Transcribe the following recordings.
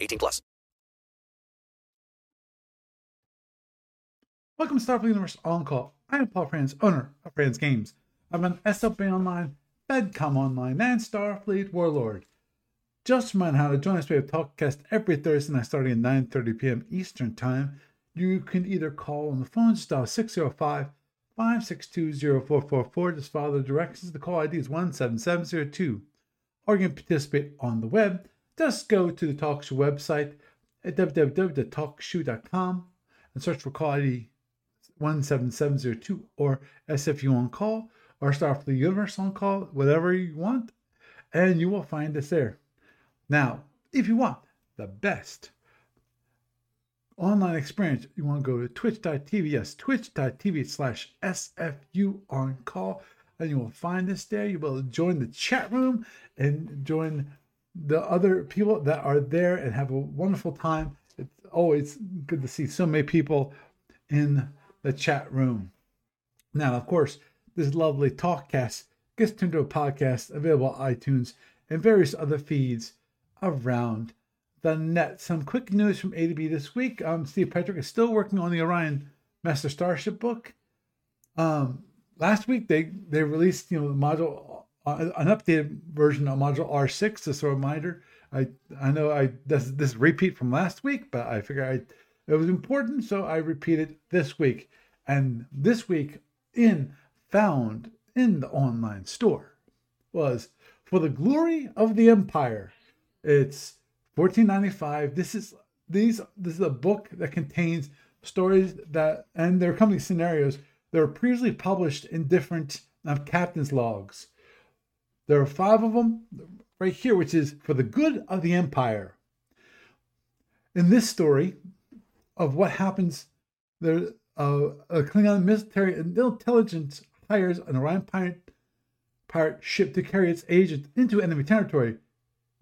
18 plus. Welcome to Starfleet Universe On Call. I am Paul Franz, owner of Franz Games. I'm an SFB Online, FedCom Online, and Starfleet Warlord. Just a reminder how to join us. We have Talkcast every Thursday night starting at 9.30 p.m. Eastern Time. You can either call on the phone, dial 605 562 0444. Just follow the directions. The call ID is 17702. Or you can participate on the web. Just go to the TalkShoe website at www.talkshoe.com and search for call ID 17702 or SFU on call or start the Universe on call, whatever you want, and you will find us there. Now, if you want the best online experience, you want to go to twitch.tv, yes, twitch.tv slash SFU on call, and you will find us there. You will join the chat room and join the other people that are there and have a wonderful time. It's always good to see so many people in the chat room. Now, of course, this lovely talkcast gets turned into a podcast available on iTunes and various other feeds around the net. Some quick news from ADB this week. Um, Steve Petrick is still working on the Orion Master Starship book. Um, last week they they released you know the module uh, an updated version of module R6. Just a reminder. I I know I this this repeat from last week, but I figure I it was important, so I repeat it this week. And this week in found in the online store was for the glory of the empire. It's 1495. This is these this is a book that contains stories that and their company scenarios that were previously published in different um, captain's logs. There are five of them right here, which is for the good of the empire. In this story of what happens, there uh, a Klingon military intelligence hires an Orion pirate, pirate ship to carry its agent into enemy territory,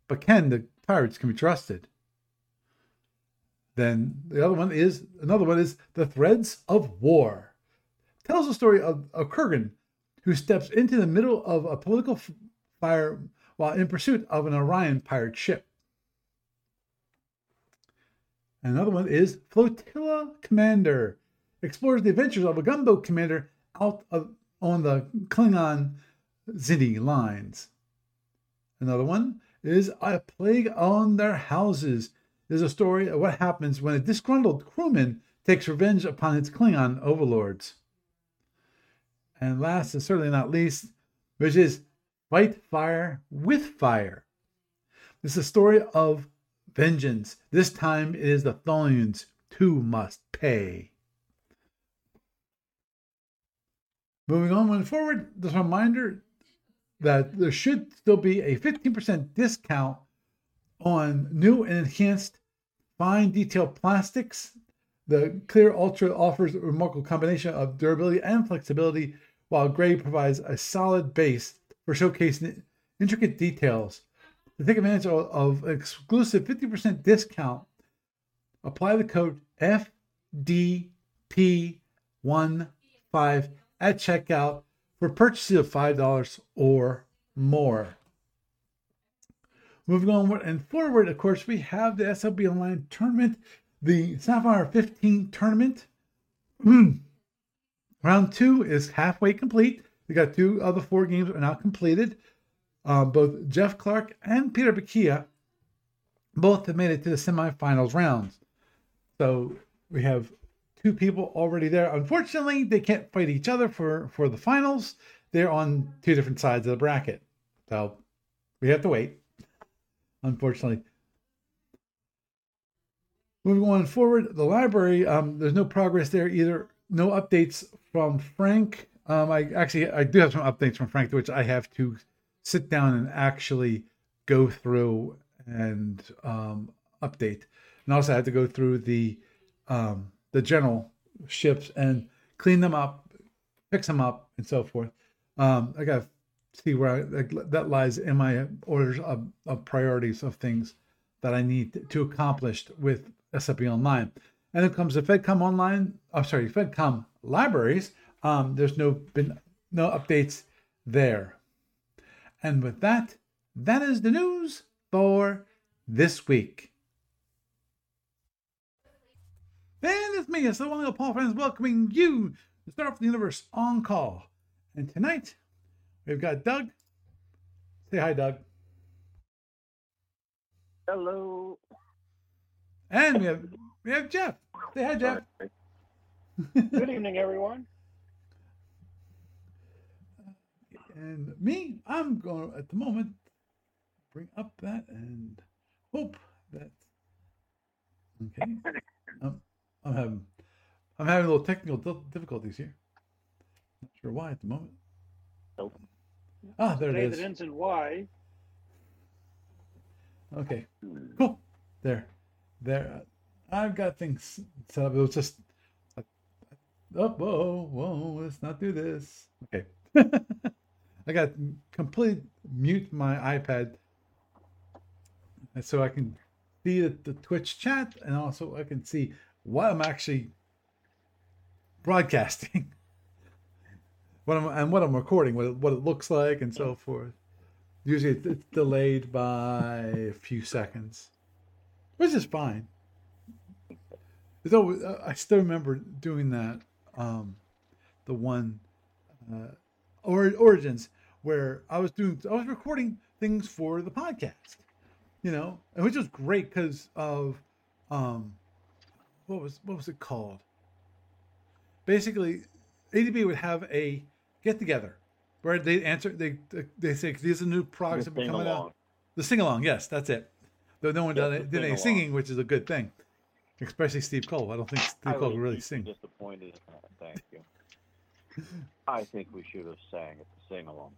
but can the pirates can be trusted? Then the other one is another one is the threads of war. Tells the story of, of Kurgan, who steps into the middle of a political fire while in pursuit of an Orion pirate ship. Another one is Flotilla Commander, explores the adventures of a gunboat commander out of, on the Klingon Kzinti lines. Another one is A Plague on Their Houses. Is a story of what happens when a disgruntled crewman takes revenge upon its Klingon overlords. And last and certainly not least, which is Fight Fire with Fire. This is a story of vengeance. This time it is the Tholians who must pay. Moving on, moving forward, a reminder that there should still be a 15% discount on new and enhanced fine detail plastics. The Clear Ultra offers a remarkable combination of durability and flexibility, while Gray provides a solid base for showcasing intricate details. To take advantage of, exclusive 50% discount, apply the code FDP15 at checkout for purchases of $5 or more. Moving on and forward, of course, we have the SFB Online tournament, the Sapphire 15 tournament. Round two is halfway complete. We got two of the four games are now completed. Uh, both Jeff Clark and Peter Bakia both have made it to the semifinals rounds. So we have two people already there. Unfortunately, they can't fight each other for for the finals. They're on two different sides of the bracket, so we have to wait. Unfortunately. Moving on forward, the library. Um, there's no progress there either. No updates from Frank. Um, I actually I do have some updates from Frank, which I have to sit down and actually go through and um, update, and also I had to go through the um, the general ships and clean them up, fix them up, and so forth. Um, I got to see where I, that, that lies in my orders of, of priorities of things that I need to accomplish with SFB Online. And then comes the FedCom Online. I'm oh, sorry, FedCom libraries. Um, there's no been no updates there. And with that, that is the news for this week. And it's me, it's the one Paul Franz, welcoming you to Star of the Universe on call. And tonight, we've got Doug. Say hi, Doug. Hello. And we have we have Jeff. Say hi, Jeff. Good evening, everyone. And me, I'm going to, at the moment bring up that and hope that okay. Um, I'm having I'm having a little technical difficulties here. Not sure why at the moment. Nope. Ah, there Say it is. that ends in Y. Okay, cool. There, there. I've got things set up. It was just like, oh, whoa, whoa, let's not do this. Okay. I got complete mute my iPad, so I can see the, the Twitch chat, and also I can see what I'm actually broadcasting, what I'm and what I'm recording, what it, what it looks like, and so forth. Usually it's, delayed by a few seconds, which is fine. Though I still remember doing that, um, the one uh, or Origins where I was doing I was recording things for the podcast, you know, and which was great because of um, what was what was it called? Basically, ADB would have a get together where they answer they they say these are new products that are coming out. The sing along, yes, that's it. Though no one did, did any singing, which is a good thing, especially Steve Cole. I don't think Steve I Cole could really sing. Disappointed. Thank you. I think we should have sang at the sing along.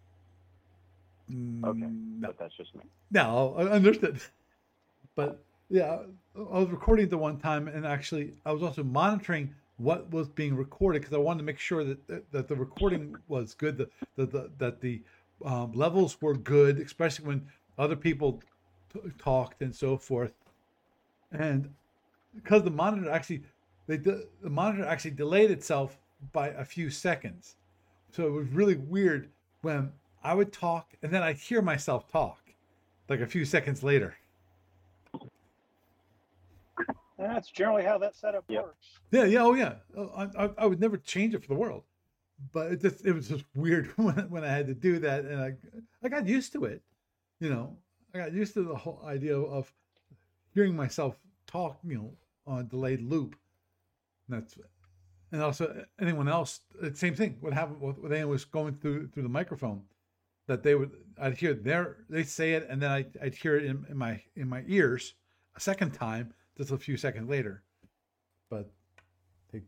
Okay, Mm, no. but that's just me. No, I understood. But yeah, I was recording the one time, and actually, I was also monitoring what was being recorded because I wanted to make sure that that the recording was good, that that the, that the um, levels were good, especially when other people t- talked and so forth. And because the monitor actually, they de- the monitor actually delayed itself by a few seconds, so it was really weird when I would talk and then I'd hear myself talk, like a few seconds later. That's generally how that setup Yep. works. Yeah, yeah, oh yeah. Oh, I, I, I would never change it for the world, but it just it was just weird when when I had to do that, and I I got used to it. You know, I got used to the whole idea of hearing myself talk. You know, on a delayed loop. And that's and also anyone else, uh, same thing. What happened when anyone was going through through the microphone, that they would I'd hear their they say it, and then I I'd hear it in, in my in my ears a second time, just a few seconds later. But they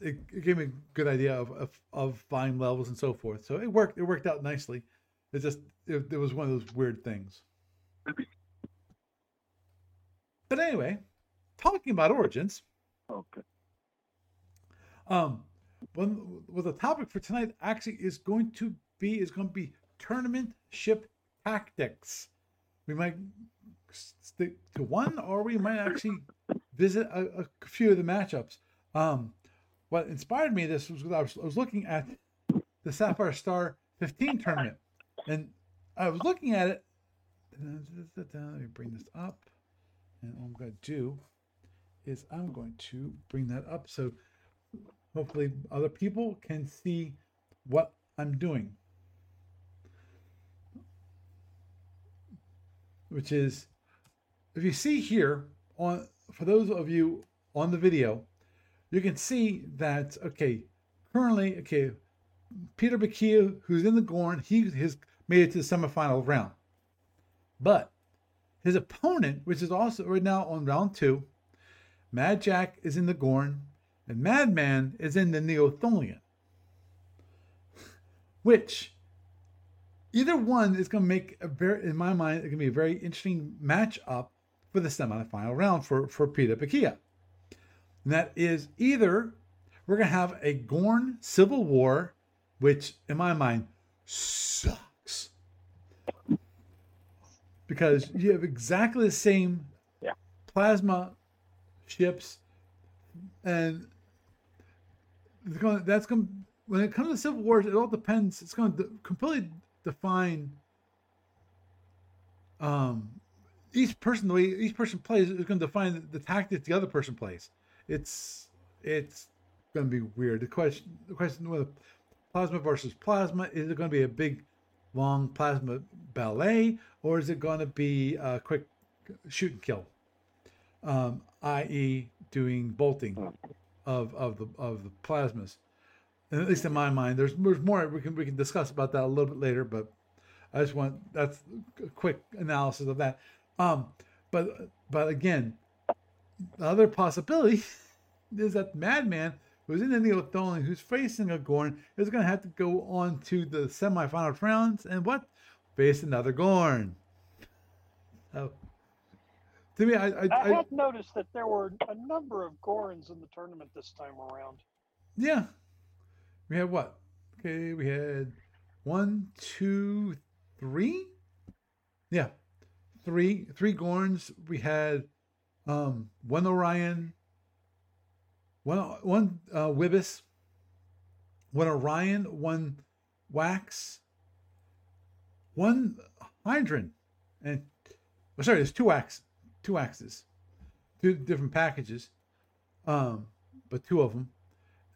it, it gave me a good idea of, of of volume levels and so forth. So it worked. It worked out nicely. It just it, it was one of those weird things. But anyway, talking about origins. Okay. Um, well, well, the topic for tonight actually is going to be is going to be tournament ship tactics. We might stick to one, or we might actually visit a, a few of the matchups. Um, what inspired me this was I was, I was looking at the Sapphire Star 15 tournament, and I was looking at it. Let me bring this up, and what I'm going to do is I'm going to bring that up so hopefully other people can see what I'm doing. Which is, if you see here on for those of you on the video, you can see that okay, currently okay, Peter Bakia, who's in the Gorn, he has made it to the semifinal round. But his opponent, which is also right now on round two, Mad Jack is in the Gorn, and Madman is in the Neotholian. Which either one is going to make a very, in my mind, it's going to be a very interesting matchup for the semifinal round for, for Peter Bakia. And that is either we're going to have a Gorn Civil War, which in my mind sucks. Because you have exactly the same Yeah. plasma ships and going, that's going when it comes to Civil Wars, it all depends. It's going to completely define um, each person the way each person plays is going to define the tactics the other person plays. It's it's going to be weird. The question the question with plasma versus plasma is it going to be a big long plasma ballet or is it going to be a quick shoot and kill, um, i.e., doing bolting of of the of the plasmas. And at least in my mind, there's there's more we can we can discuss about that a little bit later, but I just want that's a quick analysis of that. Um, but but again, the other possibility is that Madman, who's in the Neotholian, who's facing a Gorn, is going to have to go on to the semifinal rounds and what face another Gorn. So, to me, I, I, I I had noticed that there were a number of Gorns in the tournament this time around. Yeah. We had what? Okay, we had one, two, three. Yeah, three, three Gorns. We had um one Orion, one one uh, Wibis, one Orion, one Wax, one Hydran, and oh, sorry, there's two Wax, two axes, two different packages, um, but two of them.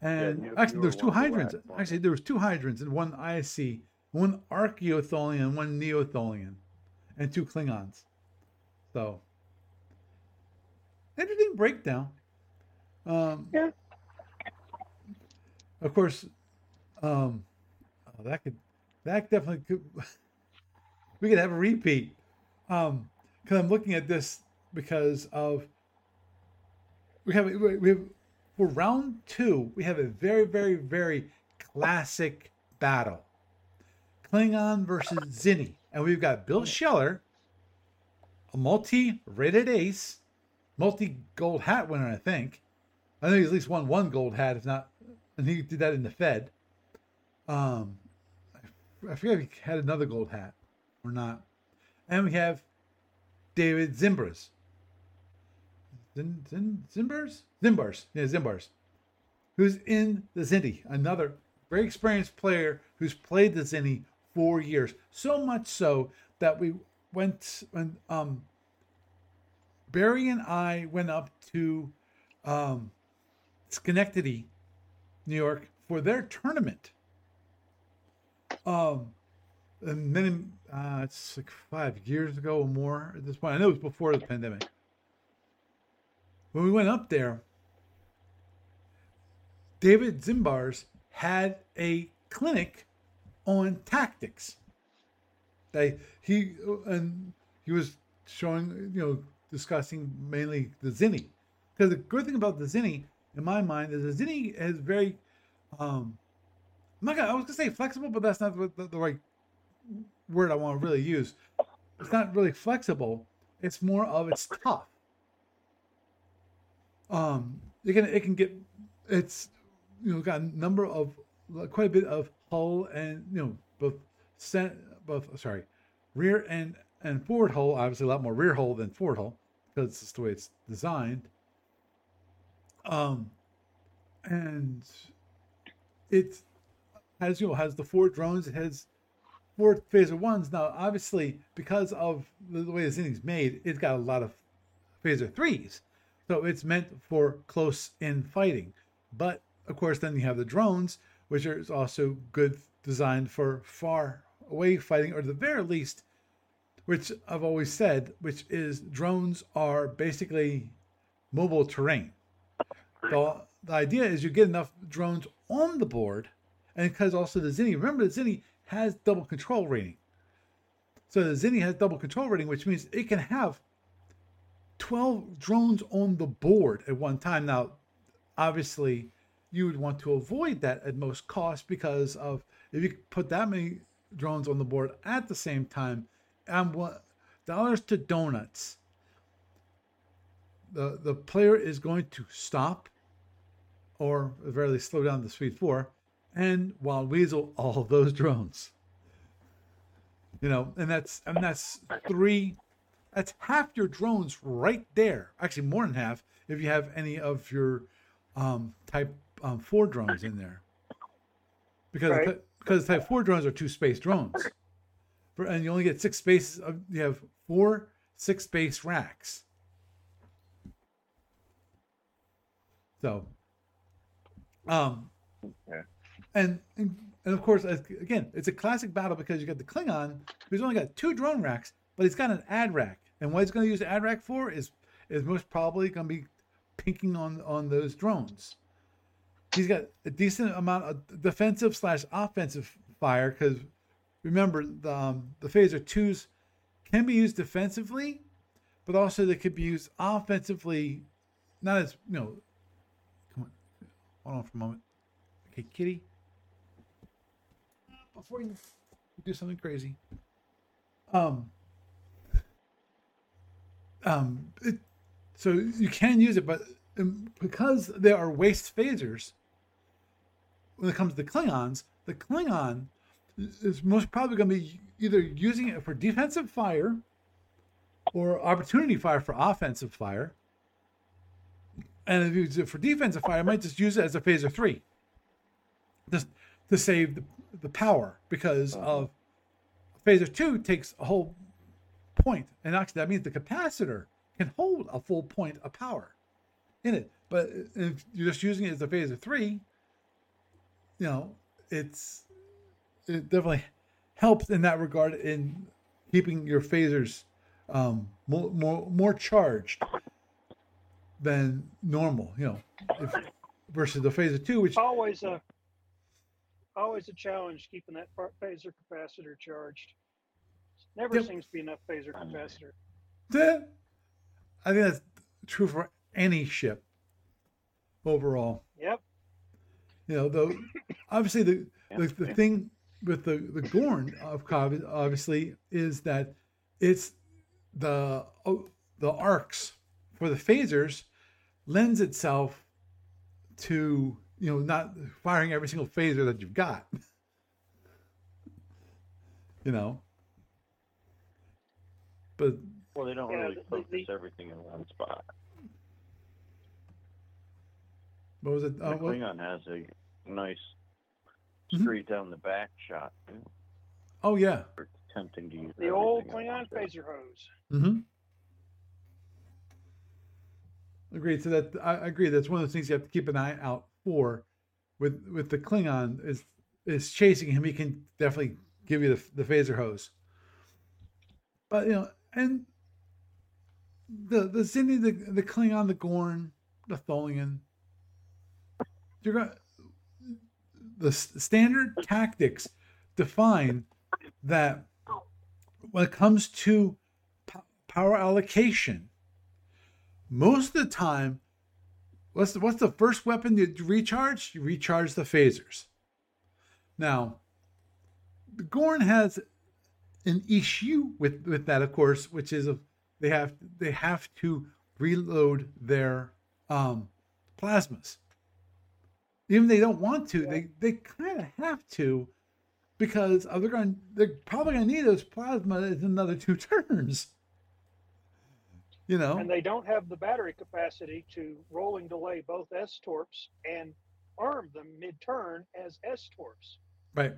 And you- actually, you there's were two one of the Hydrans. wax. Actually, there was two Hydrans and one IC, one Archaeotholian, one Neotholian, and two Klingons. So, interesting breakdown. Um, Yeah. Of course, um, oh, that could, that definitely could. we could have a repeat. Um, because I'm looking at this because of we have we we have for round two we have a very very very classic battle. Klingon versus Kzinti and we've got bill scheller a multi-rated ace multi-gold hat winner i think. I think he's at least won one gold hat if not and he did that in the fed. Um i forget if he had another gold hat or not. And we have david zimbras Zin, Zin, Zimbars? Zimbars. Yeah, Zimbars. Who's in the Kzinti. Another very experienced player who's played the Kzinti for years. So much so that we went when um Barry and I went up to um Schenectady, New York for their tournament. Um and many uh it's like five years ago or more at this point. I know it was before the pandemic when we went up there, David Zimbars had a clinic on tactics. They he and he was showing, you know, discussing mainly the Kzinti. Because the good thing about the Kzinti, in my mind, is the Kzinti is very um I'm not gonna I was gonna say flexible, but that's not the, the right word I want to really use. It's not really flexible. It's more of it's tough um it can it can get it's you know got a number of quite a bit of hull and you know both cent both sorry rear and and forward hull obviously a lot more rear hull than forward hull because it's the way it's designed. Um and it has you know has the four drones it has four phaser ones. Now obviously because of the way this thing's made it's got a lot of phaser threes so it's meant for close in fighting. But of course, then you have the drones, which are also good designed for far away fighting, or the very least, which I've always said, which is drones are basically mobile terrain. The, the idea is you get enough drones on the board, and because also the Kzinti, remember the Kzinti has double control rating. So the Kzinti has double control rating, which means it can have 12 drones on the board at one time. Now, obviously, you would want to avoid that at most cost because of if you put that many drones on the board at the same time, and what dollars to donuts. the the player is going to stop, or very least slow down the speed four, and wild weasel all those drones. You know, and that's and that's three. That's half your drones right there. Actually, more than half if you have any of your um, type um, four drones in there, because Right. because type four drones are two space drones, For, and you only get six spaces. Of, you have four six space racks. So, um, Okay. and, and and of course, again, it's a classic battle because you got the Klingon who's only got two drone racks, but he's got an ad rack, and what he's going to use the ad for is is most probably going to be pinking on on those drones. He's got a decent amount of defensive slash offensive fire because remember the um, the phaser twos can be used defensively, but also they could be used offensively. Not as you know. Come on, hold on for a moment. Okay, Kitty. Before you do something crazy. Um. Um. It, so you can use it, but um, because there are waste phasers, when it comes to Klingons, the Klingon is most probably going to be either using it for defensive fire or opportunity fire for offensive fire. And if you use it for defensive fire, I might just use it as a phaser three, just to save the, the power because of phaser two takes a whole point, and actually that means the capacitor can hold a full point of power in it. But if you're just using it as a phaser three, you know, it's it definitely helps in that regard in keeping your phasers um, more more more charged than normal. You know, if, versus the phaser two, which Always a always a challenge keeping that phaser capacitor charged. Never Yep. seems to be enough phaser capacitor. Eh, I think that's true for any ship overall. Yep. You know, though obviously the the, the thing with the the Gorn of Cobb obviously is that it's the oh, the arcs for the phasers lends itself to you know not firing every single phaser that you've got. You know, but Well, they don't Yeah, really the- the- focus the- everything in one spot. what was it? The Uh, what, Klingon has a nice straight down the back shot. too. oh yeah. We're attempting to use The old everything in one Klingon phaser hose. Mm-hmm. Agreed. So that I I agree. That's one of the things you have to keep an eye out for. With with the Klingon is is chasing him. He can definitely give you the the phaser hose. But you know, and the the Kzinti, the the Klingon, the Gorn, the Tholian. You're gonna the standard tactics define that when it comes to po- power allocation, most of the time, what's the, what's the first weapon you recharge? You recharge the phasers. Now, the Gorn has an issue with with that, of course, which is they have they have to reload their um, plasmas. Even if they don't want to, they they kind of have to because they're going they're probably going to need those plasma in another two turns. You know, And they don't have the battery capacity to rolling delay both S torps and arm them mid turn as S torps. right?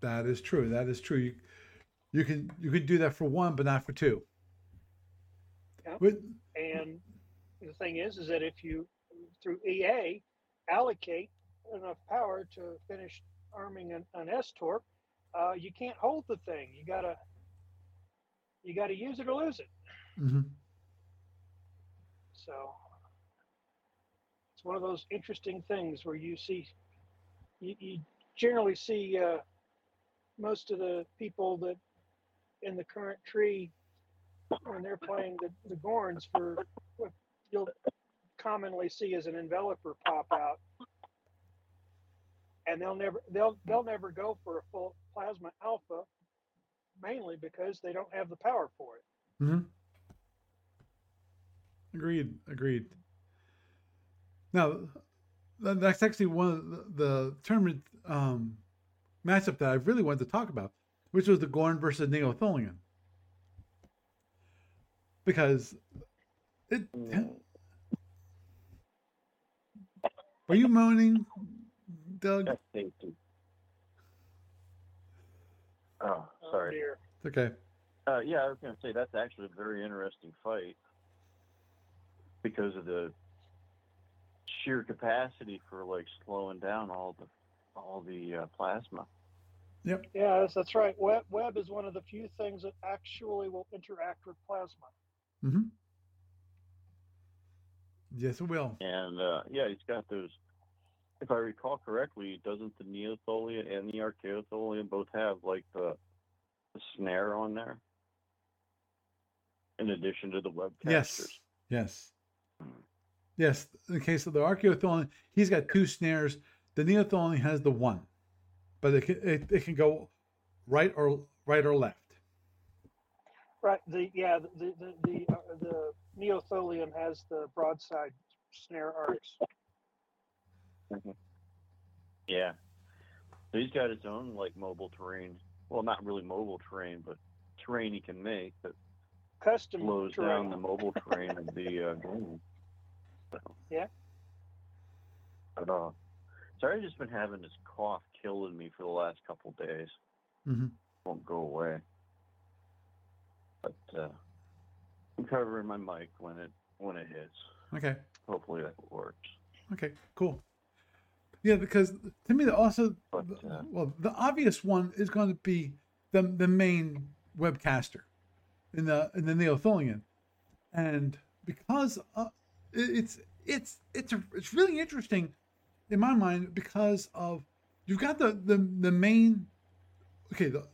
That is true. That is true. You you can you can do that for one, but not for two. Yeah. But- And the thing is, is that if you through EA allocate enough power to finish arming an, an S torp, uh, you can't hold the thing. You gotta you gotta use it or lose it. mhm. So it's one of those interesting things where you see, you, you generally see uh, most of the people that in the current tree when they're playing the, the Gorns for what you'll commonly see as an enveloper pop out. And they'll never they'll they'll never go for a full plasma alpha mainly because they don't have the power for it. Mhm. Agreed. Agreed. Now, that's actually one of the, the tournament um, matchup that I really wanted to talk about, which was the Gorn versus Neotholian. Because it. Are you moaning, Doug? Oh, Oh, sorry. dear. It's okay. Uh, yeah, I was going to say that's actually a very interesting fight because of the sheer capacity for like slowing down all the all the uh, plasma. Yeah, that's, that's right. Web, web is one of the few things that actually will interact with plasma. Mm-hmm. Yes, it will. And uh, yeah, he's got those. If I recall correctly, doesn't the Neotholian and the Archaeotholian both have like the, the snare on there? In addition to the webcasters. Yes. Yes. Yes. In the case of the Archaeotholian, he's got two snares. The Neotholian has the one, but it can, it, it can go right or right or left. Right. The yeah the the the, uh, the Neotholian has the broadside snare arcs. Mm-hmm. Yeah. So he's got his own like mobile terrain. Well, not really mobile terrain, but terrain he can make that Custom slows terrain. down the mobile terrain of the uh, game. So. Yeah. But uh, sorry, I've just been having this cough killing me for the last couple days. Mhm. Won't go away. But uh, I'm covering my mic when it when it hits. Okay. Hopefully that works. Okay. Cool. Yeah, because to me, the also But uh, well, the obvious one is going to be the the main webcaster in the in the Neotholian, and because uh, it's it's it's a, it's really interesting in my mind because of you've got the the the main okay the,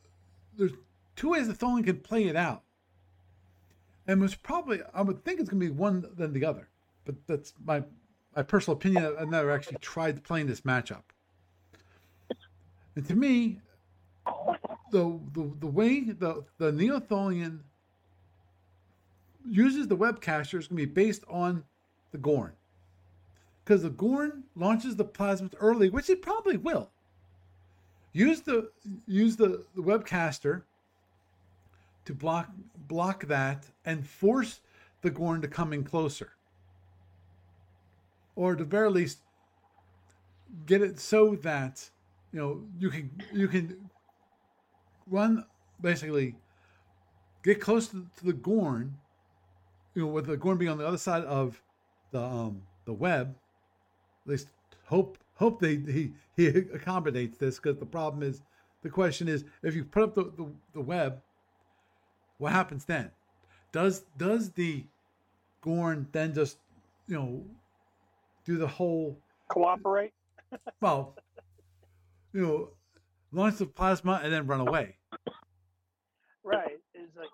there's two ways the Tholian can play it out, and it's probably I would think it's going to be one than the other, but that's my my personal opinion. I've never actually tried playing this matchup. And to me, the the, the way the, the Neotholian uses the webcaster is going to be based on the Gorn. Because the Gorn launches the plasmids early, which it probably will. Use the use the, the webcaster to block block that and force the Gorn to come in closer. Or the very least, get it so that you know you can you can run basically get close to, to the Gorn, you know, with the Gorn being on the other side of the um the web. At least hope hope they he he accommodates this because the problem is the question is if you put up the, the, the web, what happens then? Does does the Gorn then just you know do the whole Cooperate. well, you know, launch the plasma and then run away. Right. Is like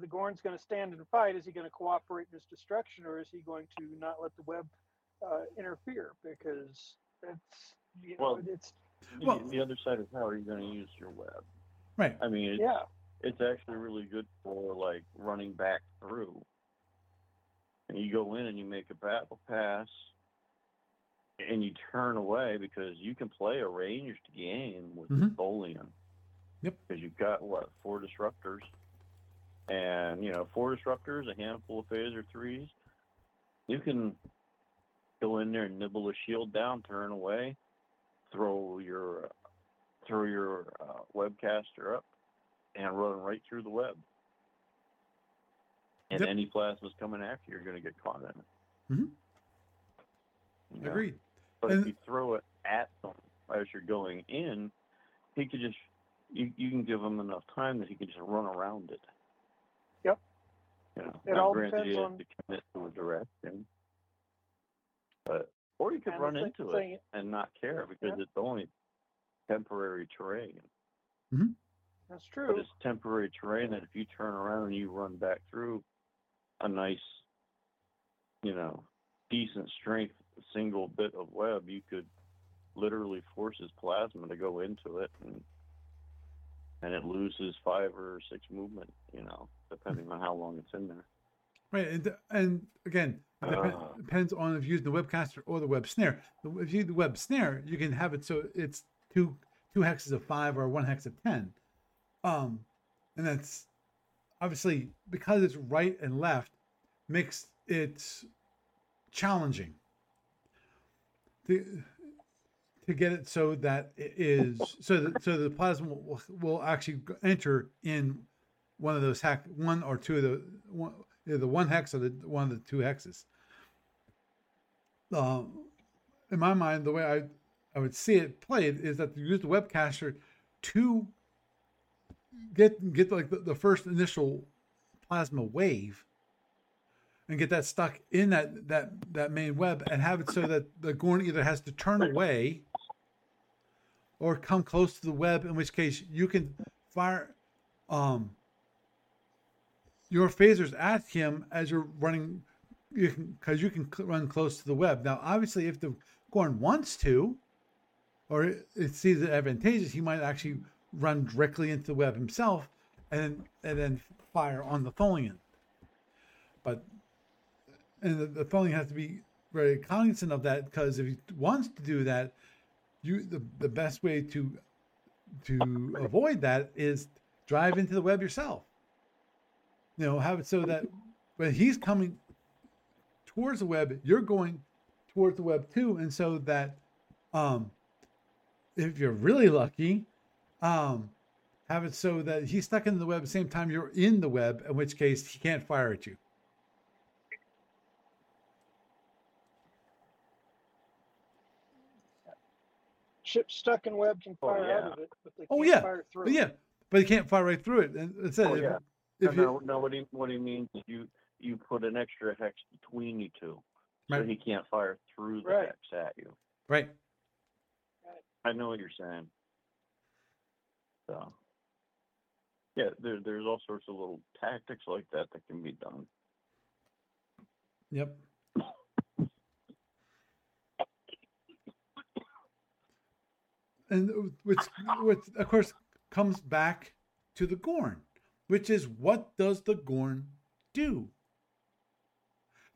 the Gorn's going to stand and fight. Is he going to cooperate in his destruction, or is he going to not let the web uh, interfere? Because it's you know, Well- it's Well- the other side is how are you going to use your web? Right. I mean, it's, yeah. it's actually really good for like running back through. And you go in and you make a battle pass, and you turn away because you can play a ranged game with Mhm. Tholian. Yep. Because you've got what four disruptors, and you know four disruptors, a handful of phaser threes. You can go in there and nibble a shield down, turn away, throw your throw your uh, webcaster up, and run right through the web. And Yep. any plasmas coming after you are going to get caught in it. Mhm. You know? Agreed. But And- if you throw it at them as you're going in, he could just you, you can give him enough time that he can just run around it. Yep. You know, It all depends on- to commit to a direction, but or you could And run into thing- it and not care because Yeah. it's only temporary terrain. Mm-hmm. That's But true. it's temporary terrain that if you turn around and you run back through a nice, you know, decent strength single bit of web, you could literally force his plasma to go into it and and it loses five or six movement, you know, depending on how long it's in there. Right, and, and again, it Ah. depends on if you use the webcaster or the web snare. If you use the web snare, you can have it so it's two two hexes of five or one hex of ten, um, and that's obviously because it's right and left makes it challenging to to get it so that it is so that so the plasma will, will actually enter in one of those hex one or two of the one the one hex or the one of the two hexes. Um, in my mind, the way I I would see it played is that you use the webcaster to get get like the, the first initial plasma wave and get that stuck in that that that main web and have it so that the Gorn either has to turn away or come close to the web, in which case you can fire um your phasers at him as you're running you can because you can cl- run close to the web. Now obviously if the Gorn wants to or it, it sees it advantageous, he might actually run directly into the web himself and and then fire on the Tholian. But and the, the Tholian has to be very cognizant of that because if he wants to do that, you the, the best way to to avoid that is drive into the web yourself. You know, have it so that when he's coming towards the web, you're going towards the web too, and so that um if you're really lucky, um, have it so that he's stuck in the web at the same time you're in the web, in which case he can't fire at you. Ships stuck in web can Oh, fire out yeah. of it, but they Oh, can't yeah. fire through. But yeah, but he can't fire right through it. And it Oh, if, yeah. If no, you no, no, what he what he means is you you put an extra hex between you two, so Right. he can't fire through the Right. hex at you. right, I know what you're saying. So, yeah, there there's all sorts of little tactics like that that can be done. yep. And which, which of course comes back to the Gorn, which is what does the Gorn do?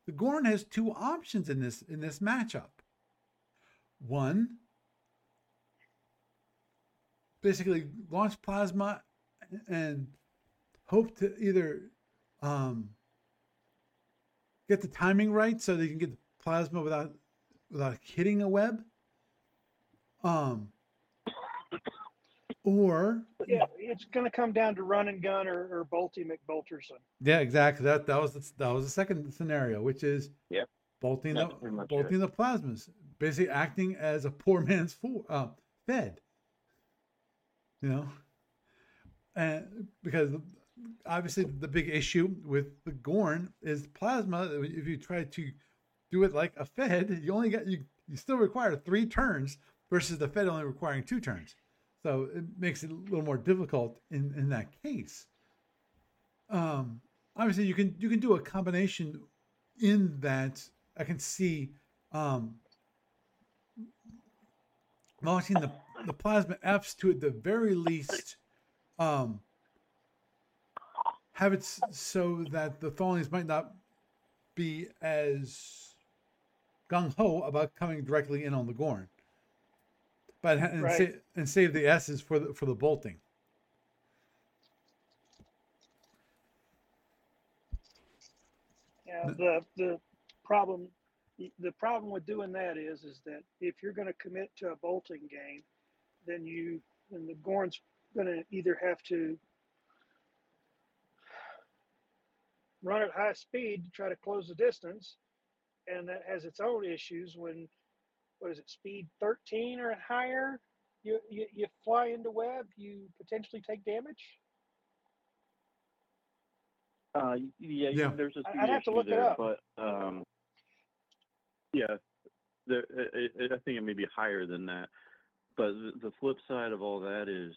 The Gorn has two options in this in this matchup. One, basically launch plasma and hope to either um, get the timing right so they can get the plasma without without hitting a web. Um, or Yeah, it's going to come down to run and gun or, or Bolty McBolterson. yeah, exactly. That that was the, that was the second scenario, which is Yep. bolting That's the pretty much bolting the plasmas, basically acting as a poor man's for, uh, fed. You know, and because obviously the big issue with the Gorn is plasma. If you try to do it like a Fed, you only got you you still require three turns versus the Fed only requiring two turns. So it makes it a little more difficult in in that case. Um, obviously you can you can do a combination in that I can see um, the the plasma Fs to at the very least um, have it so that the Tholians might not be as gung ho about coming directly in on the Gorn, but and, Right. sa- and save the S's for the for the bolting. Yeah, the the problem the problem with doing that is is that if you're going to commit to a bolting game, then you then the Gorn's going to either have to run at high speed to try to close the distance, and that has its own issues when what is it speed 13 or higher you, you, you fly into web you potentially take damage Uh, yeah, Yeah. there's a I- speed I'd have to issue look it there, up. but um, yeah, there, it, it, I think it may be higher than that. But the, the flip side of all that is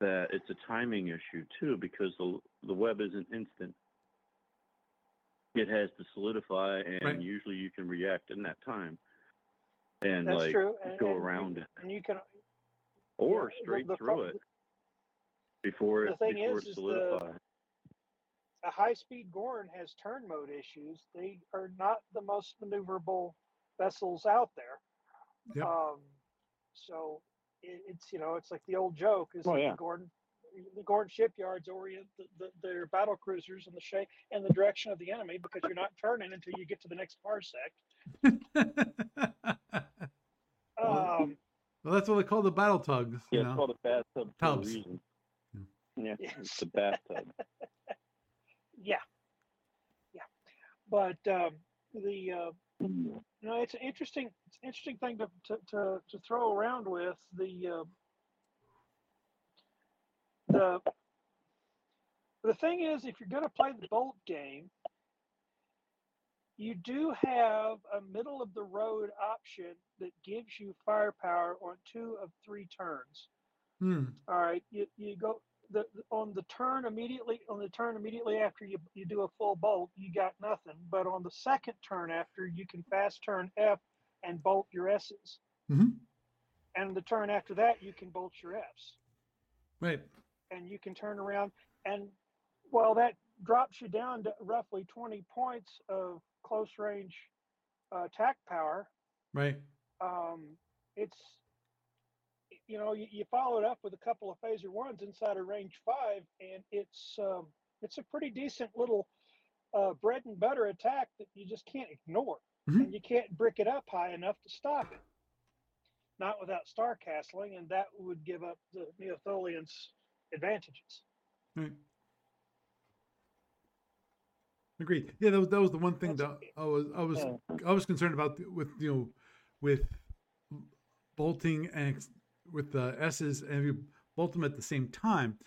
that it's a timing issue too, because the the web isn't instant. It has to solidify, and Right. usually you can react in that time, and that's like true and, go and- around it, and you can or yeah, straight the through pro- it before the it thing before is, it is the- solidifies. a high-speed Gorn has turn mode issues. They are not the most maneuverable vessels out there. Yep. Um, so it, it's you know it's like the old joke is Oh, that yeah. the Gordon the Gordon shipyards orient the, the, their battle cruisers in the shape in the direction of the enemy because you're not turning until you get to the next parsec. Well, that's what they call the battle tugs. Yeah, You it's know? called a bathtub for Tubs. a reason. Yeah. Yeah, Yes. it's a bathtub. yeah, yeah, but um, the uh, you know it's an interesting, it's an interesting thing to to, to, to throw around with the uh, the the thing is, if you're going to play the bolt game, you do have a middle of the road option that gives you firepower on two of three turns. Hmm. All right, you, you go the on the turn immediately on the turn immediately after you you do a full bolt, you got nothing. But on the second turn after, you can fast turn F and bolt your S's, hmm and the turn after that, you can bolt your F's, Right. and you can turn around and well, that drops you down to roughly 20 points of close range uh, attack power. Right. um, it's you know you, you follow it up with a couple of phaser ones inside of range five and it's um, it's a pretty decent little uh, bread and butter attack that you just can't ignore Mhm. and you can't brick it up high enough to stop it not without star castling and that would give up the neotholians advantages Right. Agreed. Yeah, that was that was the one thing that That's- I was I was Yeah. I was concerned about with you know with bolting and with the S's and you bolt them at the same time,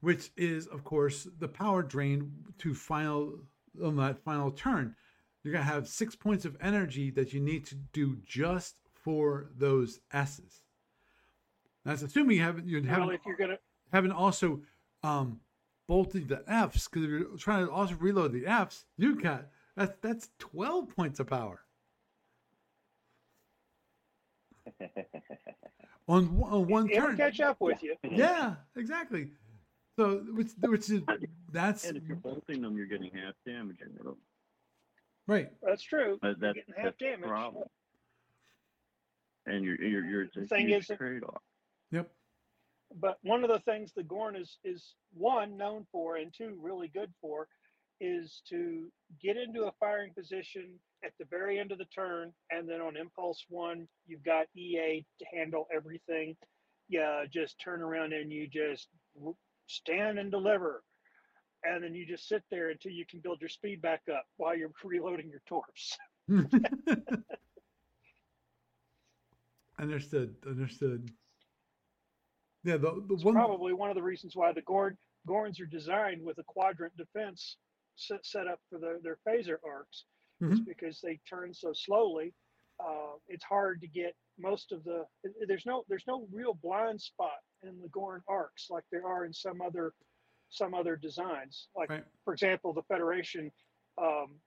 which is of course the power drain to final on that final turn. You're gonna have six points of energy that you need to do just for those S's. That's assuming you haven't you haven't if you're gonna haven't also um, bolted the Fs because if you're trying to also reload the Fs, you got that's that's twelve points of power on one- on one it'll turn. catch up with you Yeah, exactly. So which which is that's And if you're bolting them, you're getting half damage into them. right. that's true But you're that's, getting half that's the damage problem. And you're you're you're it's a The thing huge is- trade-off. Yep. But one of the things the Gorn is is one known for and two really good for is to get into a firing position at the very end of the turn and then on impulse one you've got EA to handle everything yeah just turn around and you just stand and deliver and then you just sit there until you can build your speed back up while you're reloading your torps understood. Understood. Yeah. The the one. probably one of the reasons why the Gorn Gorns are designed with a quadrant defense set, set up for their, their phaser arcs. Is Mhm. because they turn so slowly. Uh, it's hard to get most of the. There's no there's no real blind spot in the Gorn arcs like there are in some other some other designs. Like Right. for example, the Federation, um,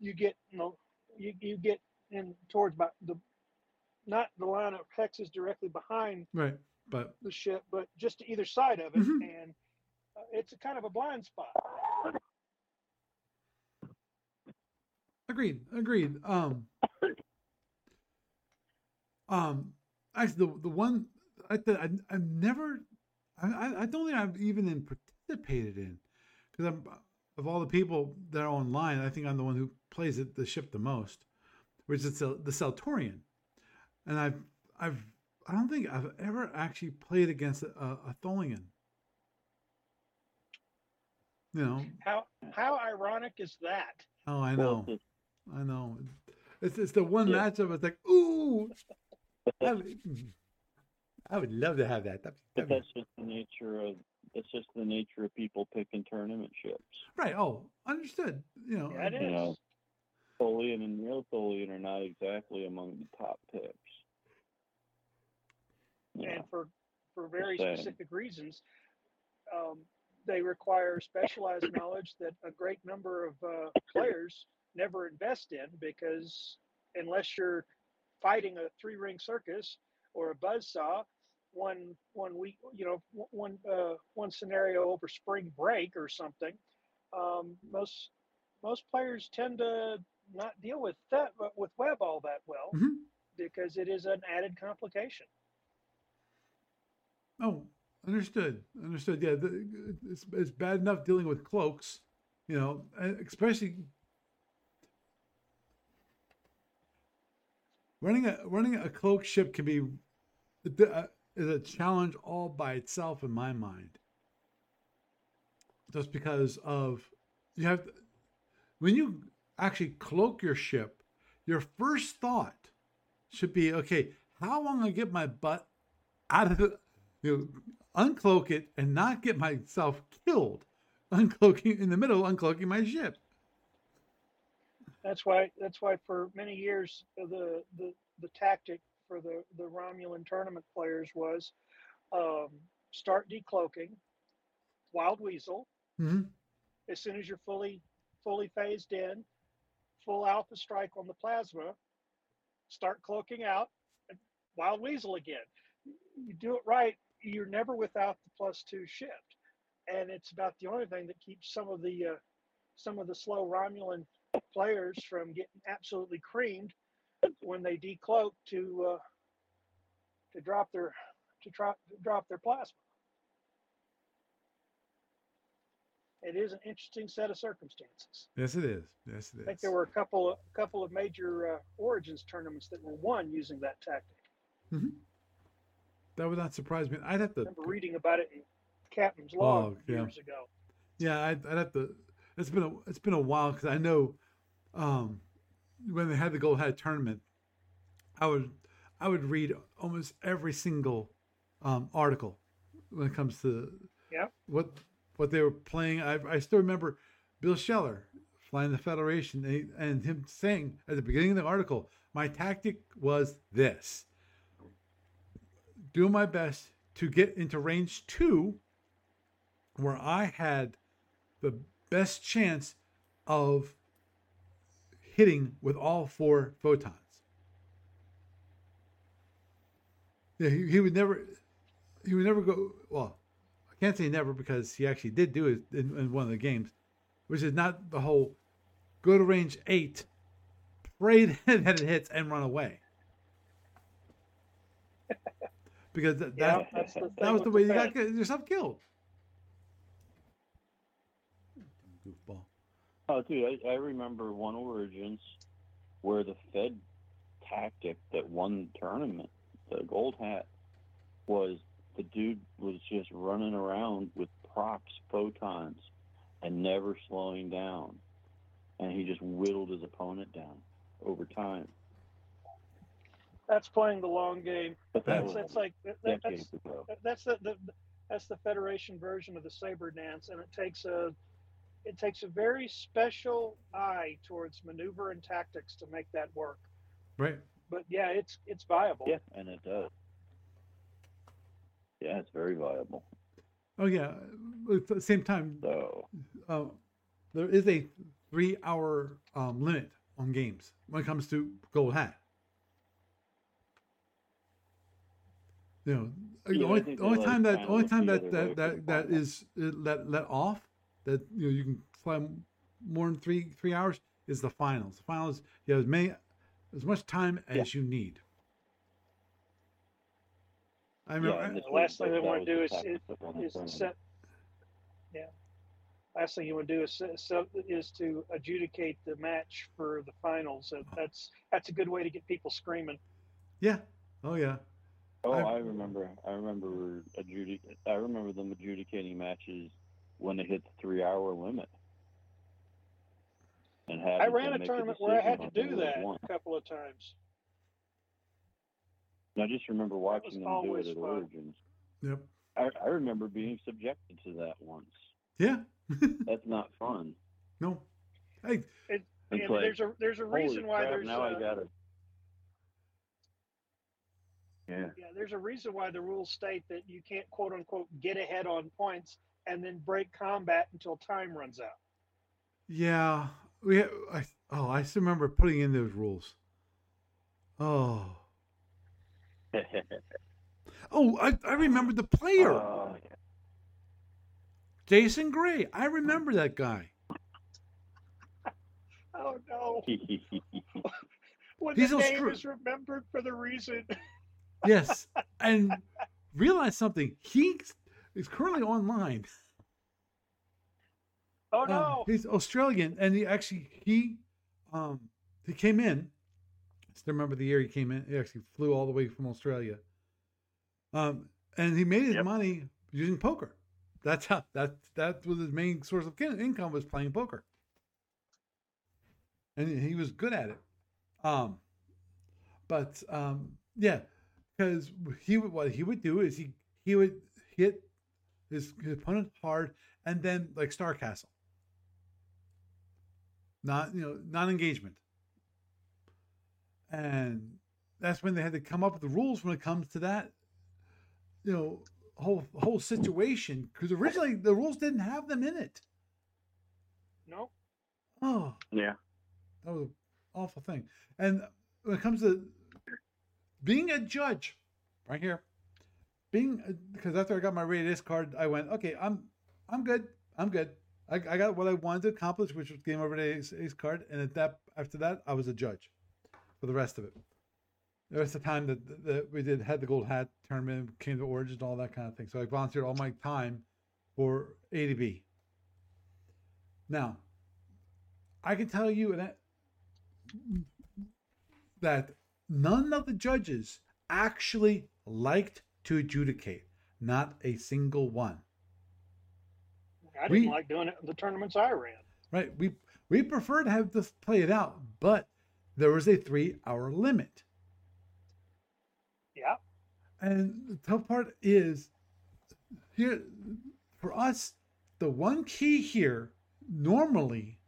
you get you know you, you get in towards about the not the line of hexes directly behind Right. But the ship, but just to either side of it, Mhm. and uh, it's a kind of a blind spot. Agreed. Agreed. Um. Um. Actually, the the one I I I've never I I- I don't think I've even participated in because I'm of all the people that are online, I think I'm the one who plays it the ship the most, which is the, the Seltorian, and I've I've I don't think I've ever actually played against a, a Tholian. You know, How how ironic is that? oh, I know. I know. It's it's the one Yeah. matchup. It's like, ooh, I would, I would love to have that. That'd, But that'd be- that's just the nature of that's just the nature of people picking tournament ships. right. Oh, understood. You know, Yeah, it is. You know, Tholian and Neo Tholian are not exactly among the top picks. Yeah. and for for very saying. specific reasons, um, they require specialized knowledge that a great number of uh, players never invest in because unless you're fighting a three ring circus or a buzzsaw, one one week, you know, one uh, one scenario over spring break or something, um, most most players tend to not deal with that with web all that well Mhm. because it is an added complication. Oh, understood. Understood. Yeah, the, it's it's bad enough dealing with cloaks, you know, especially running a running a cloak ship can be uh, is a challenge all by itself in my mind. Just because of you have to, when you actually cloak your ship, your first thought should be, okay, how am I gonna get my butt out of the you know, uncloak it and not get myself killed, uncloaking in the middle, uncloaking my ship. That's why that's why for many years uh, the the, the tactic for the, the Romulan tournament players was um, start decloaking, wild weasel. Mm-hmm. As soon as you're fully fully phased in, full alpha strike on the plasma, start cloaking out, and wild weasel again. You do it right, you're never without the plus two shift, and it's about the only thing that keeps some of the uh, some of the slow Romulan players from getting absolutely creamed when they decloak to uh, to drop their to drop drop their plasma. It is an interesting set of circumstances. Yes, it is. Yes, it I think there were a couple of couple of major uh, Origins tournaments that were won using that tactic. That would not surprise me. I'd have I to. remember reading about it in Captain's Log Log, yeah. years ago. Yeah, I'd, I'd have to. It's been a it's been a while because I know um, when they had the Gold Hat tournament, I would I would read almost every single um, article when it comes to Yeah. what what they were playing. I I still remember Bill Scheller flying the Federation and, he- and him saying at the beginning of the article, "My tactic was this: do my best to get into range two, where I had the best chance of hitting with all four photons." Yeah, he, he would never, he would never go. Well, I can't say never because he actually did do it in, in one of the games, which is not the whole go to range eight, pray that it hits and run away. Because that, Yeah, that, that's the that was the way the you got yourself killed. Goofball. Oh, dude, I, I remember one Origins where the Fed tactic that won the tournament, the Gold Hat, was the dude was just running around with props, photons, and never slowing down. And he just whittled his opponent down over time. That's playing the long game. But that That's, that's like that, that- that's that's the, the that's the Federation version of the saber dance, and it takes a it takes a very special eye towards maneuver and tactics to make that work. Right. But yeah, it's it's viable. Yeah, and it does. Yeah, it's very viable. Oh yeah. At the same time, So uh, there is a three-hour um, limit on games when it comes to Gold Hat. You know, Yeah, I only, the only time like, that only time that that that, the that final. is let let off that you know you can fly more than three three hours is the finals. The finals you have as many as much time as Yeah. you need. I yeah, remember. and this The last thing they wanna do is- is- that won the is to set yeah last thing you would do is set- set- is to adjudicate the match for the finals and that's that's a good way to get people screaming yeah. Oh yeah. Oh, I- I, remember. I remember adjudic. I remember them adjudicating matches when they hit the three-hour limit. And i ran a make tournament where i had to do that won. a couple of times And I just remember watching them do it at fun. Origins. Yep. I, I remember being subjected to that once. Yeah. That's not fun. no. Hey, It's and like, there's a there's a reason why crap, there's now uh, I gotta. Yeah. Yeah, there's a reason why the rules state that you can't quote unquote get ahead on points and then break combat until time runs out. Yeah, we. I, oh, I still remember putting in those rules. Oh, oh, I, I remember the player, Oh, yeah. Jason Gray. I remember that guy. Oh no! When He's the name is remembered for the reason. Yes, and realize something. He is currently online. Oh Um, no! he's Australian, and he actually he um he came in. I still remember the year he came in. He actually flew all the way from Australia. Um, and he made his Yep. money using poker. That's how that that was his main source of income was playing poker, and he was good at it. Um, but um, yeah, because he would what he would do is he he would hit his, his opponent hard and then like Star Castle. Not you know non-engagement, and that's when they had to come up with the rules when it comes to that. You know whole whole situation because originally the rules didn't have them in it. no. Oh, yeah. that was an awful thing. And when it comes to being a judge, right here, being uh, because after I got my rated S card, I went, okay, I'm I'm good, I'm good. I, I got what I wanted to accomplish, which was game over the ace, ace card, and at that after that, I was a judge for the rest of it. The rest of the time that, that we did had the gold hat tournament, came to Origin, all that kind of thing. So I volunteered all my time for ADB. Now, I can tell you that that none of the judges actually liked to adjudicate. Not a single one. I didn't We- like doing it in the tournaments I ran. Right? We we prefer to have this play it out, but there was a three hour limit. Yeah. And the tough part is here for us, the one key here normally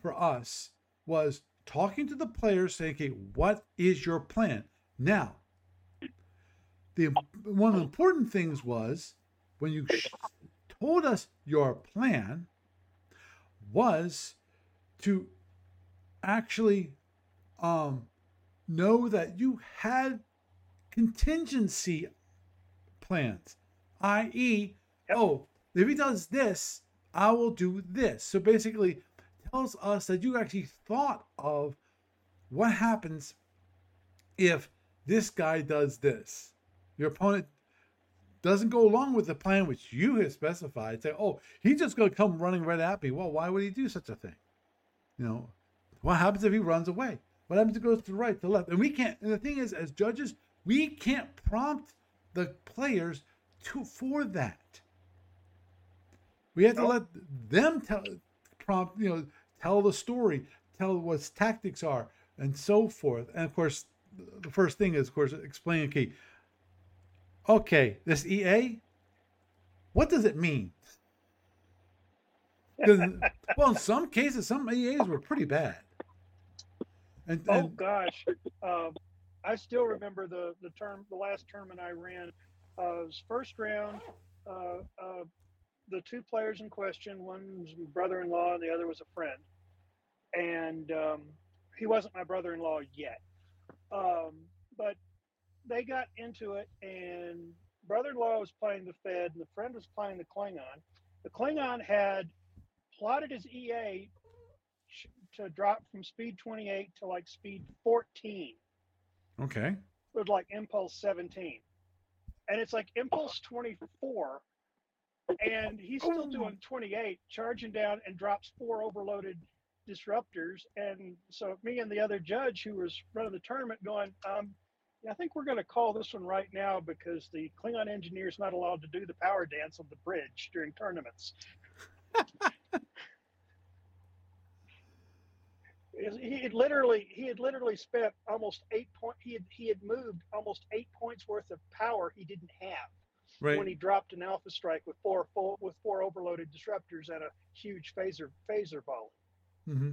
for us was talking to the players saying, okay, what is your plan? Now, the one of the important things was when you sh- told us your plan was to actually um, know that you had contingency plans, i.e., oh, if he does this, I will do this. So basically, tells us that you actually thought of what happens if this guy does this. Your opponent doesn't go along with the plan which you have specified. Say, oh, he's just going to come running right at me. Well, why would he do such a thing? You know, what happens if he runs away? What happens if he goes to the right, to the left? And we can't. And the thing is, as judges, we can't prompt the players to for that. We have to let them tell, prompt, you know, tell the story, tell what his tactics are, and so forth. And of course, the first thing is, of course, explain. Okay, okay, this EA, what does it mean? well, in some cases, some EAs were pretty bad. And, Oh gosh, um, I still remember the the term, the last tournament I ran. Uh, was first round. Uh, uh, the two players in question, one was my brother-in-law, and the other was a friend. And um, he wasn't my brother-in-law yet, um, but they got into it, and brother-in-law was playing the Fed, and the friend was playing the Klingon. The Klingon had plotted his EA to drop from speed 28 to like speed 14 okay, with like impulse 17 and it's like impulse 24 and he's still doing 28 charging down and drops four overloaded disruptors and so me and the other judge who was running the tournament going um yeah, I think we're going to call this one right now because the Klingon engineer is not allowed to do the power dance on the bridge during tournaments. He had literally he had literally spent almost eight point he had he had moved almost eight points worth of power he didn't have right. when he dropped an alpha strike with four full with four overloaded disruptors and a huge phaser phaser volley hmm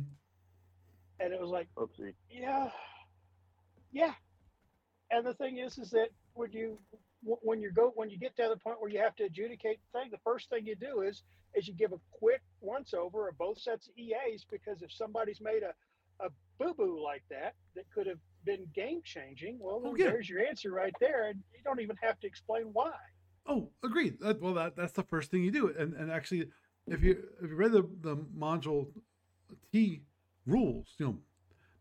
and it was like Oopsie. yeah yeah and the thing is is that when you when you go when you get to the point where you have to adjudicate the thing the first thing you do is is you give a quick once over of both sets of eas because if somebody's made a a boo-boo like that that could have been game changing well Oh, yeah. there's your answer right there and you don't even have to explain why Oh, agreed. That, well, that that's the first thing you do. And and actually, if you if you read the the module T rules. You know,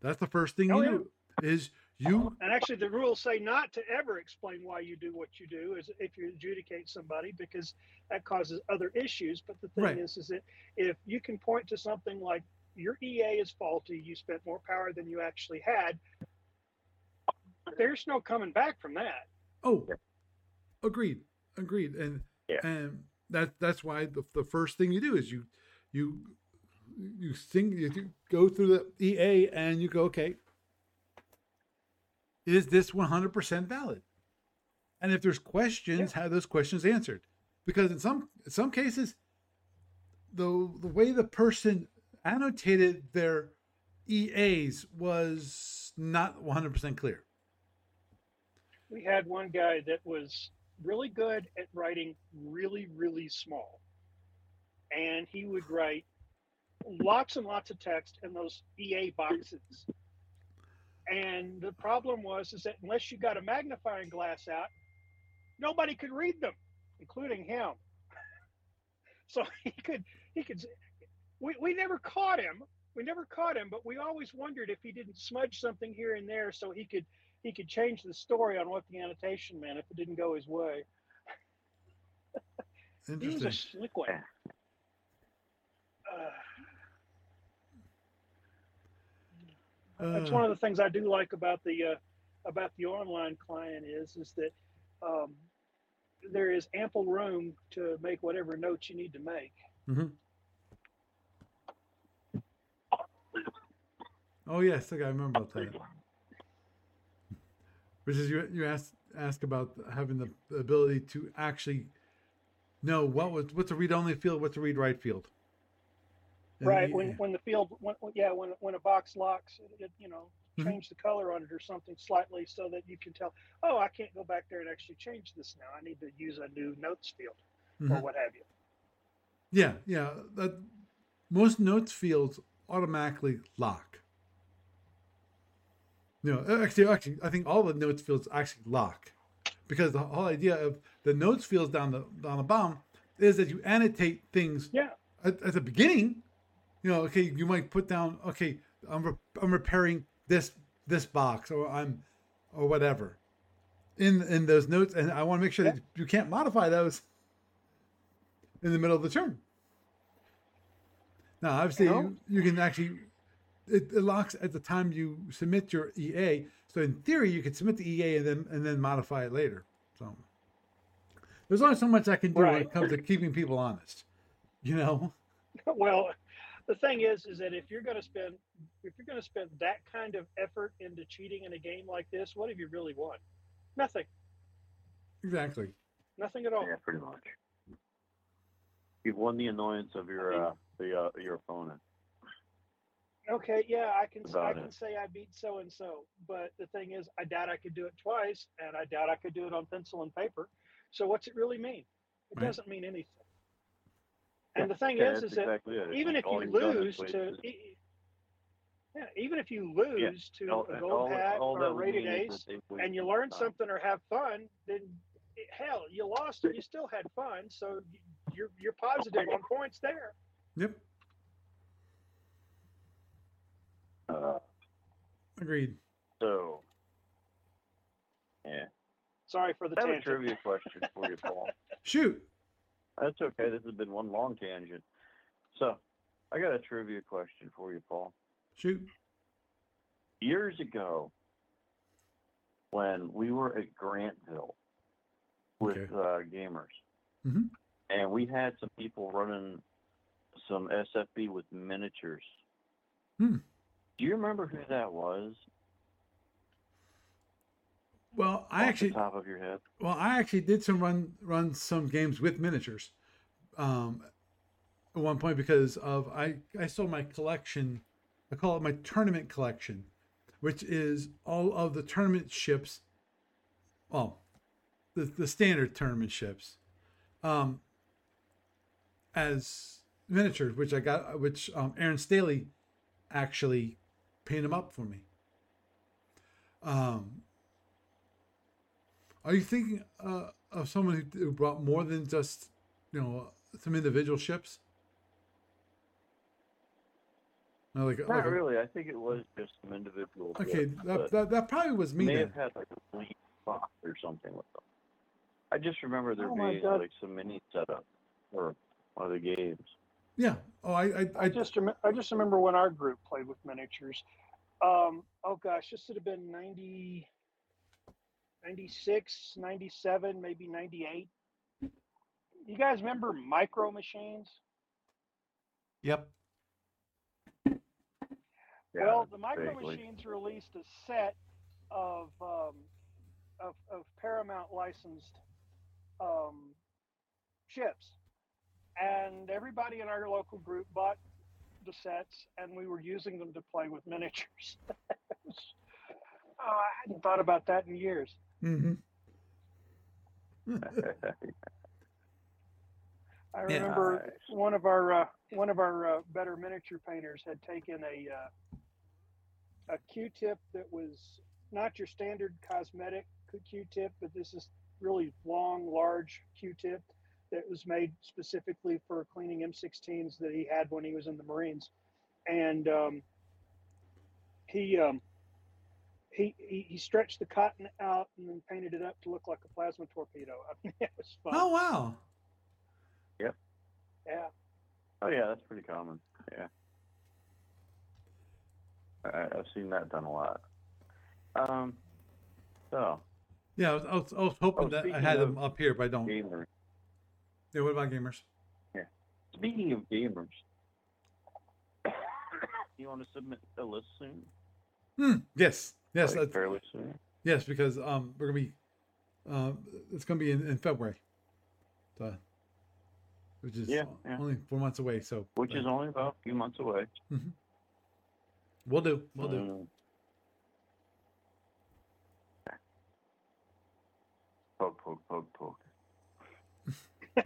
that's the first thing Oh, you yeah. do is you uh, And actually, the rules say not to ever explain why you do what you do, is if you adjudicate somebody, because that causes other issues. But the thing Right. is, is that if you can point to something like your EA is faulty, you spent more power than you actually had, there's no coming back from that. Oh, agreed, agreed, and Yeah. and that that's why the, the first thing you do is you you you think you go through the EA and you go okay, is this one hundred percent valid? And if there's questions, have those questions answered, because in some in some cases, the the way the person annotated their EAs was not one hundred percent clear. We had one guy that was really good at writing really, really small. And he would write lots and lots of text in those EA boxes. And the problem was is that unless you got a magnifying glass out, nobody could read them, including him. So he could he could we, we never caught him. We never caught him, but we always wondered if he didn't smudge something here and there so he could he could change the story on what the annotation meant if it didn't go his way. He was a slick one. Uh, that's Uh, one of the things I do like about the uh, about the online client is is that um, there is ample room to make whatever notes you need to make. Mm-hmm. Oh yes, okay, I remember about that. Which is you you asked ask about having the, the ability to actually know what was what's a read only field, what's a read write field. And right you- when when the field when, yeah when when a box locks it, it, you know change the color on it or something slightly so that you can tell oh i can't go back there and actually change this now i need to use a new notes field or Mhm. what have you Yeah, yeah. That most notes fields automatically lock. No, actually, actually, I think all the notes fields actually lock, because the whole idea of the notes fields down the down the bottom is that you annotate things yeah at, at the beginning. You know, okay, you might put down, okay, I'm re- I'm repairing this this box, or I'm or whatever, in in those notes, and I want to make sure that you can't modify those in the middle of the term. Now, obviously, you, you can actually it, it locks at the time you submit your EA. So in theory, you could submit the EA and then and then modify it later. So there's only so much I can do when it comes to keeping people honest. You know, well the thing is is that if you're going to spend if you're going to spend that kind of effort into cheating in a game like this what have you really won nothing exactly. nothing at all Yeah, pretty much. You've won the annoyance of your uh, the uh, your opponent. okay yeah i can i can it. say i beat so and so but the thing is i doubt i could do it twice and i doubt i could do it on pencil and paper so what's it really mean it Right. doesn't mean anything and the thing Yeah, is that's is that it. Even if you you've done is lose to e- yeah, even if you lose to all, a gold all, hat all or a would rated ace and you learn time. something or have fun, then it, hell, you lost and you still had fun. So you're you're positive on points there. Yep. Uh, Agreed. so, yeah. Sorry for the I have a trivia question for you, Paul. Shoot. That's okay. This has been one long tangent. So, I got a trivia question for you, Paul. Shoot. Years ago, when we were at Grantville with Okay. uh, gamers, Mhm. and we had some people running some SFB with miniatures. Hmm. Do you remember who that was? Well, I actually top of your head. Well, I actually did some run run some games with miniatures, um, at one point because of I I sold my collection, I call it my tournament collection, which is all of the tournament ships, well, the the standard tournament ships, um, as miniatures, which I got, which um, Aaron Staley actually painted them up for me. Um, are you thinking uh, of someone who, who brought more than just, you know, some individual ships? Uh, Like, Not like really. I think it was just some individual. okay, bits, that, that, that probably was me may then. have had like a lead box or something with them. I just remember there Oh being like some mini setup for one of the games. Yeah. Oh, I, I, I I just rem- I just remember when our group played with miniatures. Um, oh gosh, this would have been 90, 96, 97, maybe 98. You guys remember micro machines? Yep. well, the micro vaguely. machines released a set of um, of, of Paramount licensed um, ships, and everybody in our local group bought the sets, and we were using them to play with miniatures. oh, I hadn't thought about that in years. Mm-hmm. I remember Nice. one of our uh, one of our uh, better miniature painters had taken a uh, a Q-tip that was not your standard cosmetic Q- Q-tip, but this is really long, large Q-tip that was made specifically for cleaning M16s that he had when he was in the Marines, and um, he, um, he he he stretched the cotton out and then painted it up to look like a plasma torpedo. I mean, it was fun. Oh wow. Yep. Yeah. Oh yeah, that's pretty common. Yeah, I, I've seen that done a lot. Um, so Yeah, I was, I was, I was hoping Oh, that I had them up here, but I don't. gamers. Yeah, what about gamers? Yeah. Speaking of gamers, you want to submit a list soon? Hmm. Yes. Yes. Like, fairly soon. yes, because um, we're gonna be, uh, it's gonna be in, in February, so, which is Yeah, yeah. only four months away. So, Which uh, is only about a few months away. we'll do. We'll do. Mm. Poke, poke, poke, poke.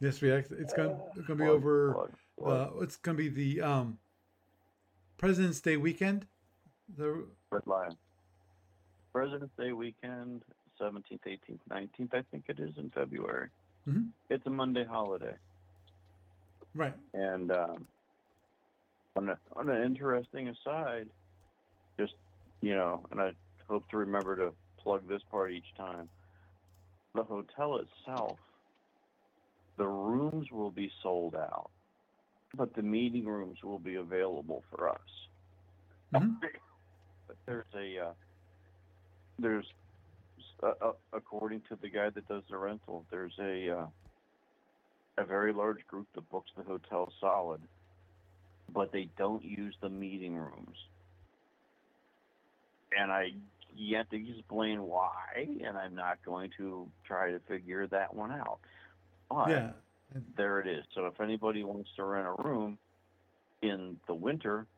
Yes, we. act- It's gonna it's gonna be over. Uh, it's gonna be the um, President's Day weekend. The Red Lion. President's Day weekend, 17th, 18th, 19th, I think it is in February. Mhm. It's a Monday holiday. right. And um, on, a, on an interesting aside, just, you know, and I hope to remember to plug this part each time. The hotel itself, the rooms will be sold out, but the meeting rooms will be available for us. Mhm. But there's a, uh, there's, uh, uh, according to the guy that does the rental, there's a, uh, a very large group that books the hotel solid, but they don't use the meeting rooms. And I yet to explain why, and I'm not going to try to figure that one out. But Yeah. There it is. So if anybody wants to rent a room in the winter,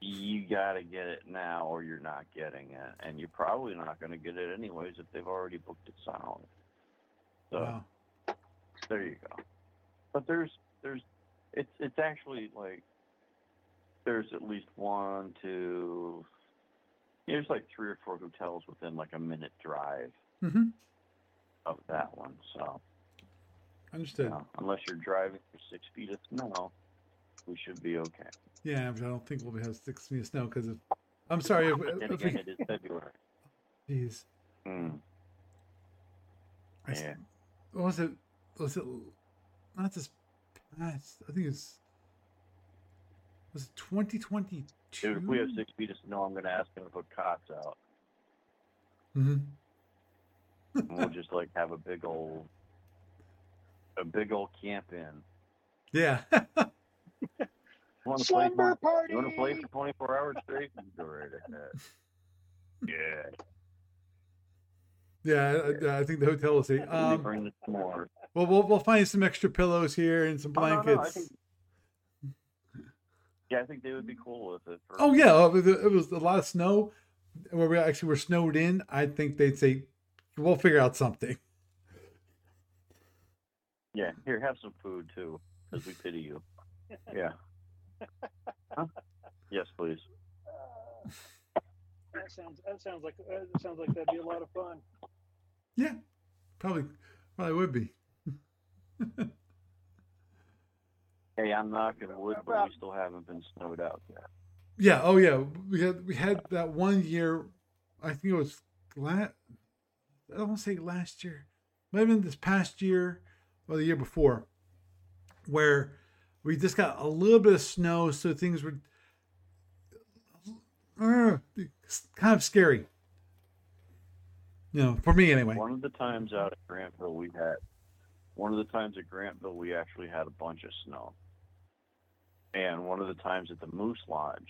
you got to get it now or you're not getting it. And you're probably not going to get it anyways if they've already booked it solid. So Wow. there you go. But there's there's it's it's actually like there's at least one, two there's like three or four hotels within like a minute drive Mm-hmm. of that one. So you Understood. know, unless you're driving for six feet of snow, we should be okay. Yeah, but I don't think we'll have six feet of snow because. I'm sorry. If, then if again, we, it is February. Jeez. Mm. I Yeah. What was it? Was it not this past? I think it's. Was it 2022? Dude, if we have six feet of snow, I'm going to ask them to put cots out. Mm-hmm. and we'll just like have a big old, a big old camp in. Yeah. Want to play? Slumber For, party. you want to play for 24 hours straight? You Go right ahead. Yeah. yeah. I, I think the hotel will say, um, bring the s'mores. well, we'll we'll find some extra pillows here and some Oh, no, no, I blankets. think- Yeah, I think they would be cool with it. For, Oh yeah, oh, it was- it was a lot of snow, where we actually were snowed in. I think they'd say, "We'll figure out something." Yeah, here, have some food too, because we pity you. Yeah. Huh? Yes, please. That sounds that sounds like that sounds like that'd be a lot of fun. Yeah, probably, probably would be. Hey, I'm knocking wood, but we still haven't been snowed out yet. Yeah. Oh, yeah. We had we had that one year. I think it was last. I don't want to say last year. Might have been this past year or the year before, where we just got a little bit of snow, so things were uh, kind of scary. You know, for me anyway. One of the times out at Grantville, we had one of the times at Grantville, we actually had a bunch of snow. And one of the times at the Moose Lodge,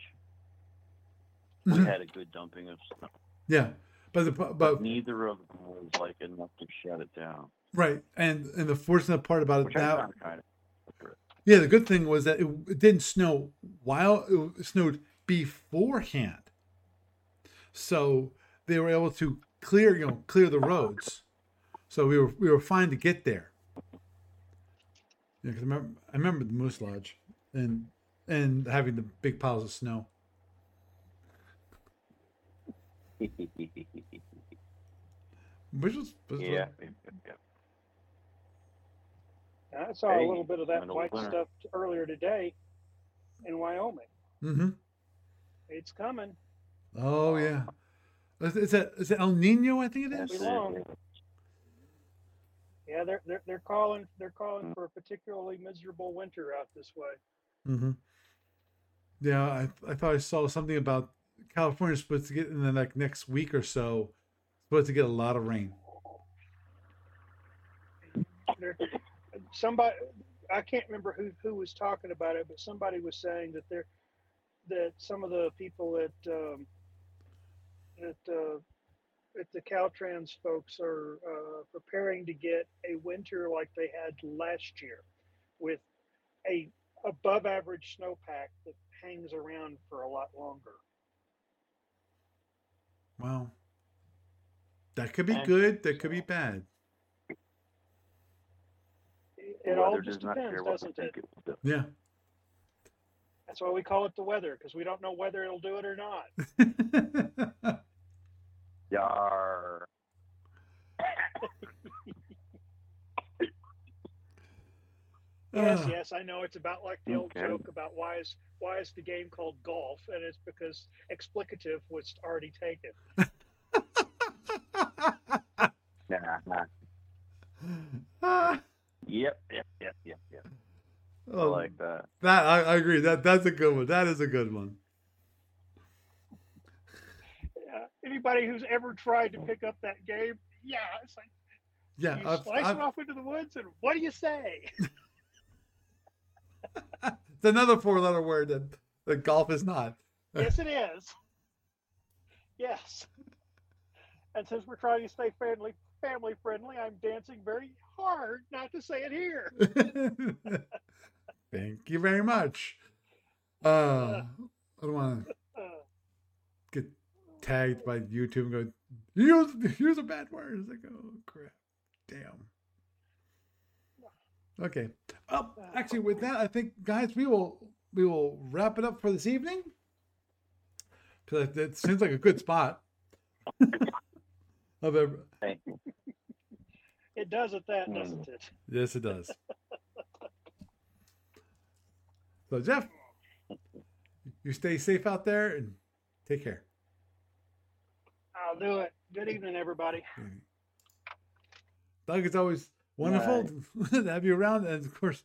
we Mhm. had a good dumping of snow. Yeah, but the but Neither of them was like enough to shut it down, right, and and the fortunate part about it which I that kind of. Yeah, the good thing was that it, it didn't snow while it snowed beforehand, so they were able to clear, you know, clear the roads. So we were we were fine to get there. Yeah, 'cause I remember I remember the Moose Lodge and and having the big piles of snow. Which was, was yeah, yeah, yeah. I saw Hey, a little bit of that white winter. stuff earlier today in Wyoming. Mm-hmm. It's coming. Oh yeah. Is, is that is it El Nino? I think it That's is. Be long. Yeah, they're they're they're calling they're calling for a particularly miserable winter out this way. Mm-hmm. Yeah, I I thought I saw something about California supposed to get in the like next week or so, supposed to get a lot of rain. There, somebody I can't remember who who was talking about it, but somebody was saying that there that some of the people at um, at uh, at the Caltrans folks are uh, preparing to get a winter like they had last year, with a above average snowpack that hangs around for a lot longer. Wow. That could be And- good. That could be bad. It, The all just does not depends, care doesn't they it? it do. Yeah. That's why we call it the weather because we don't know whether it'll do it or not. Yar. Yes, Ah, yes, I know. It's about like the old joke about why is why is the game called golf, and it's because explicative was already taken. Nah, nah. Yep, yep, yep, yep, yep. I Oh, like that. that I, I agree. That that's a good one. That is a good one. Yeah. Anybody who's ever tried to pick up that game, yeah, it's like Yeah, you I've, slice I've, it off into the woods, and what do you say? it's another four-letter word that, that golf is not. yes, it is. Yes. And since we're trying to stay family family friendly, I'm dancing very hard not to say it here. Thank you very much. Uh, I don't want to Uh, get tagged by YouTube and go, use use a bad word. It's like, oh crap, damn. Okay. Oh, actually, with that, I think, guys, we will we will wrap it up for this evening because it, it seems like a good spot. of ever, Thank you. it does at that, Hmm. doesn't it? yes, it does. So, Jeff, you stay safe out there and take care. I'll do it. Good evening, everybody. Doug, it's always wonderful to have you around, and of course,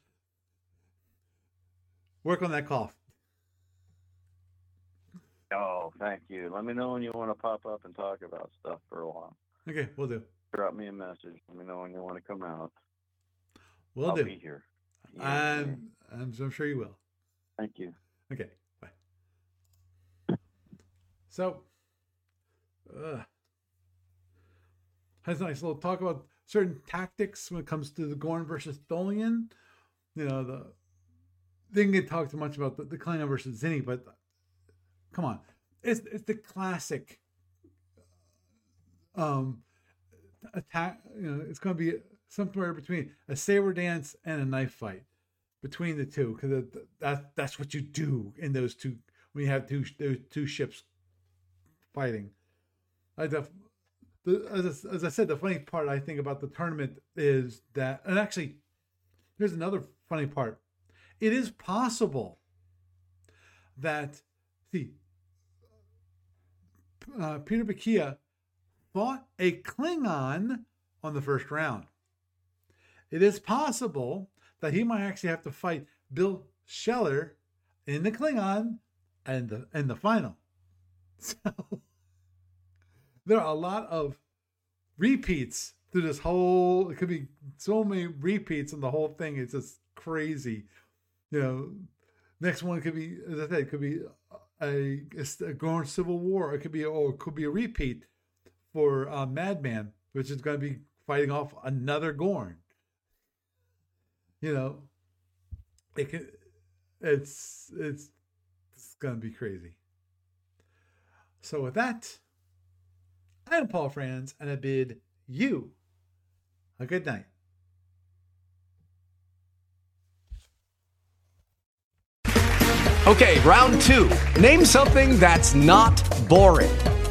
work on that cough. Oh, thank you. Let me know when you want to pop up and talk about stuff for a while. Okay, we'll do. Drop me a message. Let me know when you want to come out. We'll I'll do. be here. And I'm, I'm sure you will. Thank you. Okay, bye. So, uh, has a nice little talk about certain tactics when it comes to the Gorn versus Tholian. You know, the didn't get talked too much about the, the versus Kzinti, but come on, it's it's the classic um attack. You know, it's going to be somewhere between a saber dance and a knife fight between the two because that that's what you do in those two when you have two those two ships fighting. I def, as, I- as I said, the funny part I think about the tournament is that, and actually, here's another funny part. It is possible that, see, uh, Peter Bakia fought a Klingon on the first round. It is possible that he might actually have to fight Bill Scheller in the Klingon and the the final. So there are a lot of repeats through this whole. It could be so many repeats in the whole thing. It's just crazy. You know, next one could be as I said, it could be a, a Gorn Civil War. It could be or it could be a repeat for uh, Madman, which is going to be fighting off another Gorn. You know, it can. It's it's it's going to be crazy. So with that, I am Paul Franz, and I bid you a good night. Okay, round two. Name something that's not boring.